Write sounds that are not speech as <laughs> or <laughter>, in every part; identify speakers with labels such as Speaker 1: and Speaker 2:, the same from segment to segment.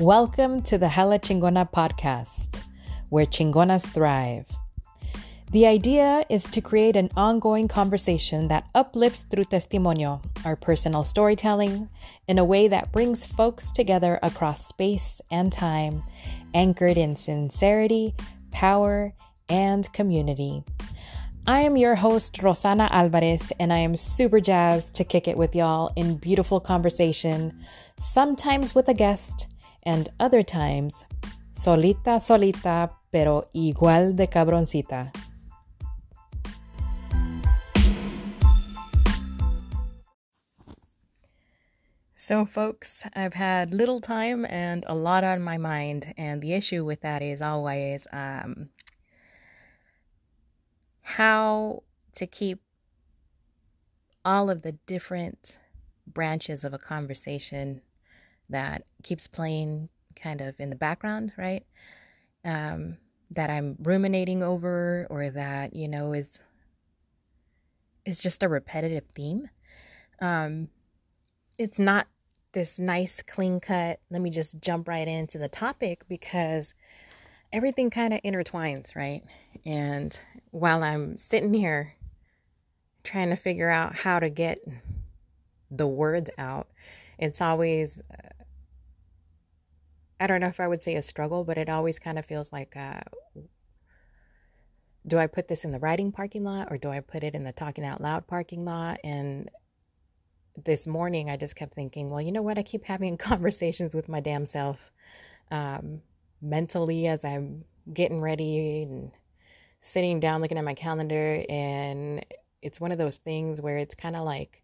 Speaker 1: Welcome to the Hella Chingona podcast, where chingonas thrive. The idea is to create an ongoing conversation that uplifts through testimonio, our personal storytelling, in a way that brings folks together across space and time, anchored in sincerity, power, and community. I am your host, Rosanna Alvarez, and I am super jazzed to kick it with y'all in beautiful conversation, sometimes with a guest and other times, solita, solita, pero igual de cabroncita. So, folks, I've had little time and a lot on my mind, and the issue with that is always um, how to keep all of the different branches of a conversation that keeps playing kind of in the background, right? Um, that I'm ruminating over or that, you know, is is just a repetitive theme. Um, it's not this nice clean cut, let me just jump right into the topic because everything kind of intertwines, right? And while I'm sitting here trying to figure out how to get the words out, it's always I don't know if I would say a struggle, but it always kind of feels like uh, do I put this in the writing parking lot or do I put it in the talking out loud parking lot? And this morning, I just kept thinking, well, you know what? I keep having <laughs> conversations with my damn self um, mentally as I'm getting ready and sitting down looking at my calendar. And it's one of those things where it's kind of like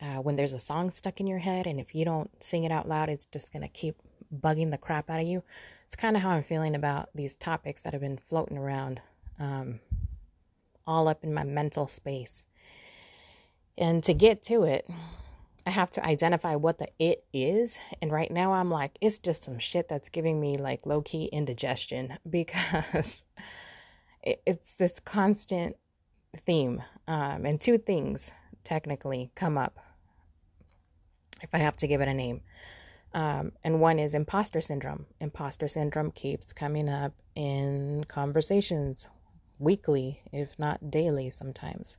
Speaker 1: uh, when there's a song stuck in your head, and if you don't sing it out loud, it's just going to keep bugging the crap out of you. It's kind of how I'm feeling about these topics that have been floating around um, all up in my mental space. And to get to it, I have to identify what the it is. And right now, I'm like, it's just some shit that's giving me like low key indigestion <laughs> because it's this constant theme. Um, and two things technically come up if I have to give it a name. Um, and one is imposter syndrome. Imposter syndrome keeps coming up in conversations weekly, if not daily, sometimes.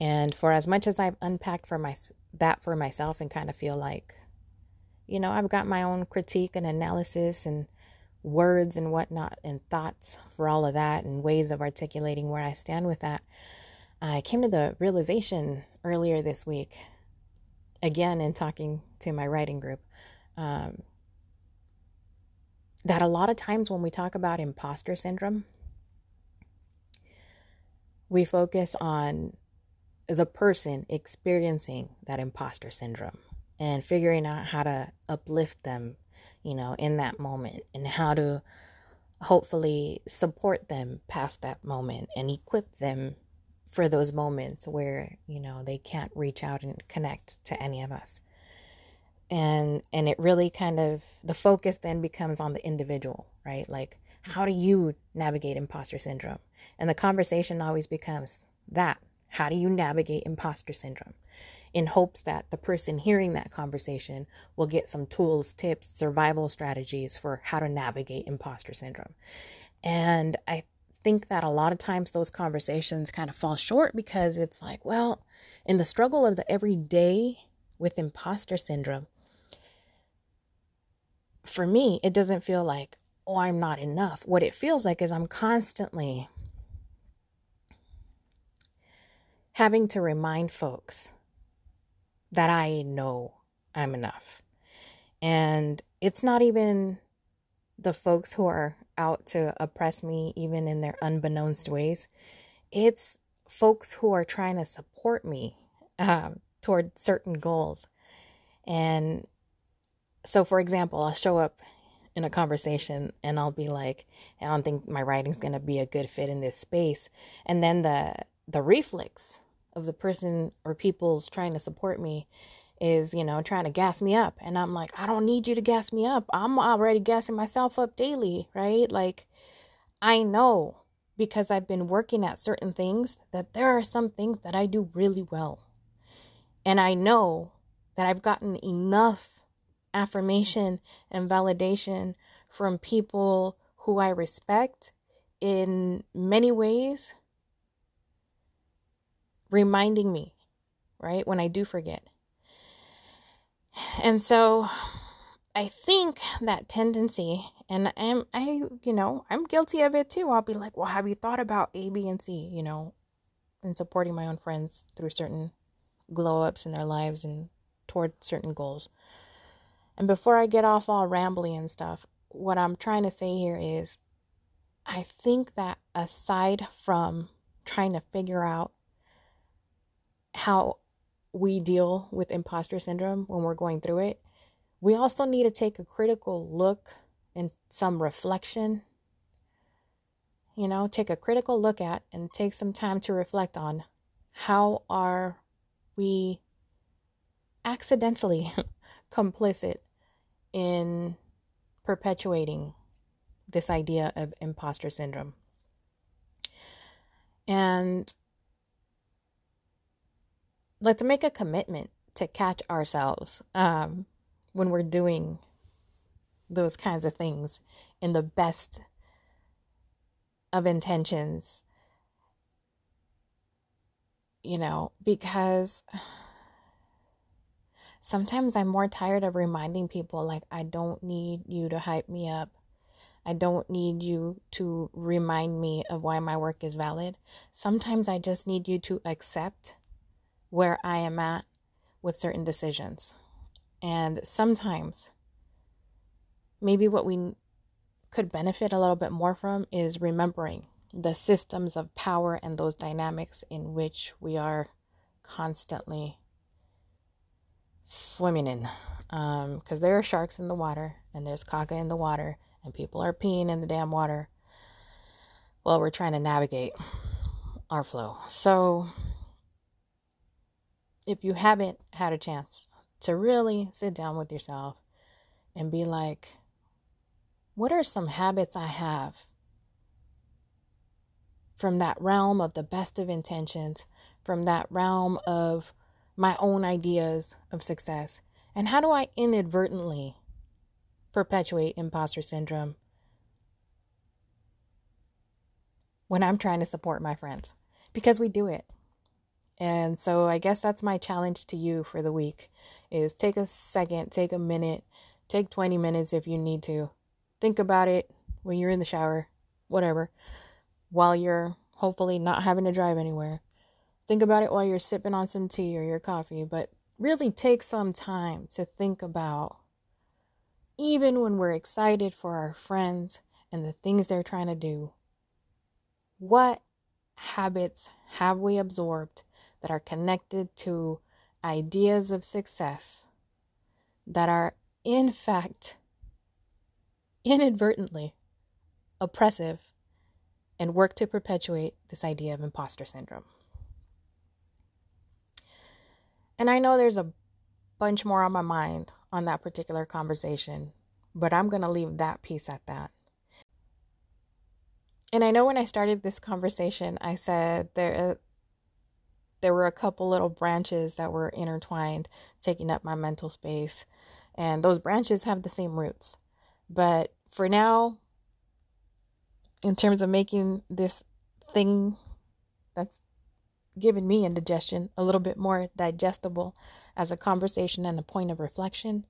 Speaker 1: And for as much as I've unpacked for my that for myself and kind of feel like, you know, I've got my own critique and analysis and words and whatnot and thoughts for all of that and ways of articulating where I stand with that. I came to the realization earlier this week, again in talking to my writing group, um, that a lot of times when we talk about imposter syndrome, we focus on the person experiencing that imposter syndrome and figuring out how to uplift them, you know, in that moment and how to hopefully support them past that moment and equip them for those moments where, you know, they can't reach out and connect to any of us and and it really kind of the focus then becomes on the individual right? Like how do you navigate imposter syndrome? And the conversation always becomes that how do you navigate imposter syndrome? In hopes that the person hearing that conversation will get some tools tips survival strategies for how to navigate imposter syndrome. And i think that a lot of times those conversations kind of fall short because it's like well in the struggle of the everyday with imposter syndrome for me, it doesn't feel like, oh, I'm not enough. What it feels like is I'm constantly having to remind folks that I know I'm enough. And it's not even the folks who are out to oppress me, even in their unbeknownst ways. It's folks who are trying to support me um, toward certain goals. And so for example, I'll show up in a conversation and I'll be like, I don't think my writing's going to be a good fit in this space. And then the the reflex of the person or people's trying to support me is, you know, trying to gas me up. And I'm like, I don't need you to gas me up. I'm already gassing myself up daily, right? Like I know because I've been working at certain things that there are some things that I do really well. And I know that I've gotten enough affirmation and validation from people who I respect in many ways, reminding me, right, when I do forget. And so I think that tendency, and I'm, I, you know, I'm guilty of it too. I'll be like, well, have you thought about A, B, and C, you know, and supporting my own friends through certain glow ups in their lives and toward certain goals. And before I get off all rambly and stuff, what I'm trying to say here is I think that aside from trying to figure out how we deal with imposter syndrome when we're going through it, we also need to take a critical look and some reflection. You know, take a critical look at and take some time to reflect on how are we accidentally <laughs> complicit in perpetuating this idea of imposter syndrome. And let's make a commitment to catch ourselves um, when we're doing those kinds of things in the best of intentions. You know, because sometimes I'm more tired of reminding people, like, I don't need you to hype me up. I don't need you to remind me of why my work is valid. Sometimes I just need you to accept where I am at with certain decisions. And sometimes, maybe what we could benefit a little bit more from is remembering the systems of power and those dynamics in which we are constantly swimming in. Because um, there are sharks in the water and there's caca in the water and people are peeing in the damn water while we're trying to navigate our flow. So, if you haven't had a chance to really sit down with yourself and be like, what are some habits I have from that realm of the best of intentions, from that realm of my own ideas of success? And how do I inadvertently perpetuate imposter syndrome when I'm trying to support my friends because we do it. And so I guess that's my challenge to you for the week is take a second, take a minute, take 20 minutes if you need to. Think about it when you're in the shower, whatever, while you're hopefully not having to drive anywhere. Think about it while you're sipping on some tea or your coffee, but really take some time to think about even when we're excited for our friends and the things they're trying to do, what habits have we absorbed that are connected to ideas of success that are, in fact, inadvertently oppressive and work to perpetuate this idea of imposter syndrome? And I know there's a bunch more on my mind on that particular conversation, but I'm going to leave that piece at that. And I know when I started this conversation, I said there uh, there were a couple little branches that were intertwined, taking up my mental space, and those branches have the same roots. But for now, in terms of making this thing that's given me indigestion a little bit more digestible as a conversation and a point of reflection,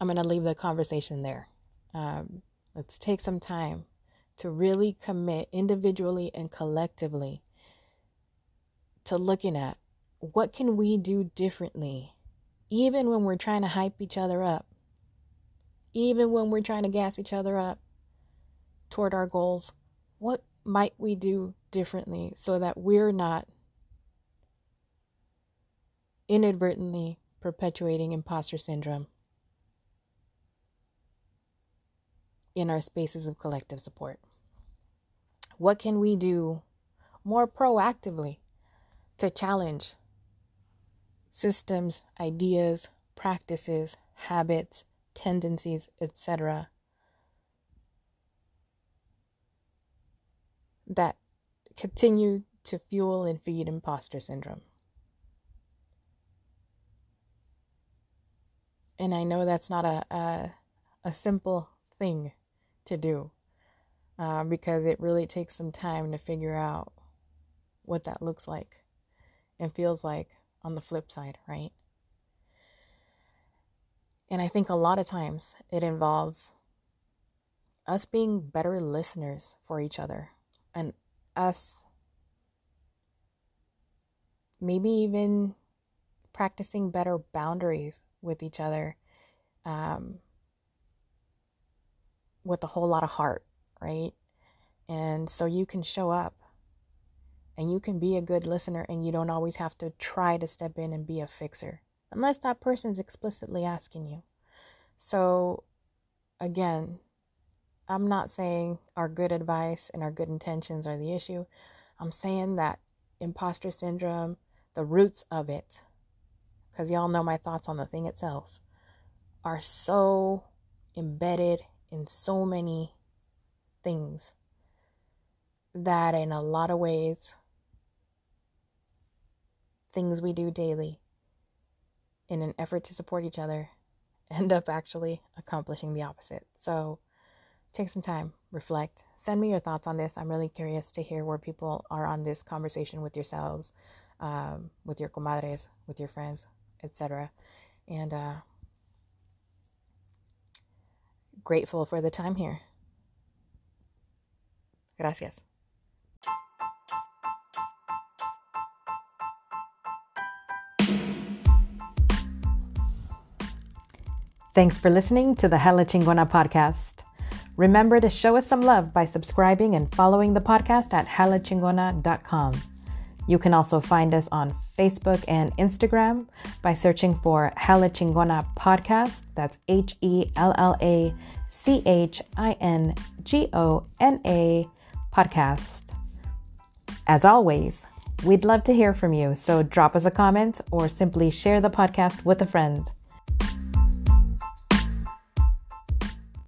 Speaker 1: I'm going to leave the conversation there. Um, let's take some time to really commit individually and collectively to looking at what can we do differently even when we're trying to hype each other up even when we're trying to gas each other up toward our goals what might we do differently so that we're not inadvertently perpetuating imposter syndrome in our spaces of collective support? What can we do more proactively to challenge systems, ideas, practices, habits, tendencies, etc. that continue to fuel and feed imposter syndrome? And I know that's not a, a, a simple thing to do uh, because it really takes some time to figure out what that looks like and feels like on the flip side, right? And I think a lot of times it involves us being better listeners for each other and us maybe even practicing better boundaries with each other um, with a whole lot of heart, right? And so you can show up and you can be a good listener and you don't always have to try to step in and be a fixer unless that person's explicitly asking you. So, again, I'm not saying our good advice and our good intentions are the issue. I'm saying that imposter syndrome, the roots of it, because y'all know my thoughts on the thing itself, are so embedded in so many things that in a lot of ways things we do daily in an effort to support each other <laughs> end up actually accomplishing the opposite. So take some time, reflect, send me your thoughts on this. I'm really curious to hear where people are on this conversation with yourselves, um, with your comadres, with your friends, etc. And uh, grateful for the time here. Gracias. Thanks for listening to the Hella Chingona podcast. Remember to show us some love by subscribing and following the podcast at hellachingona.com. You can also find us on Facebook and Instagram by searching for Hella Chingona Podcast. That's H E L L A C H I N G O N A Podcast. As always, we'd love to hear from you, so drop us a comment or simply share the podcast with a friend.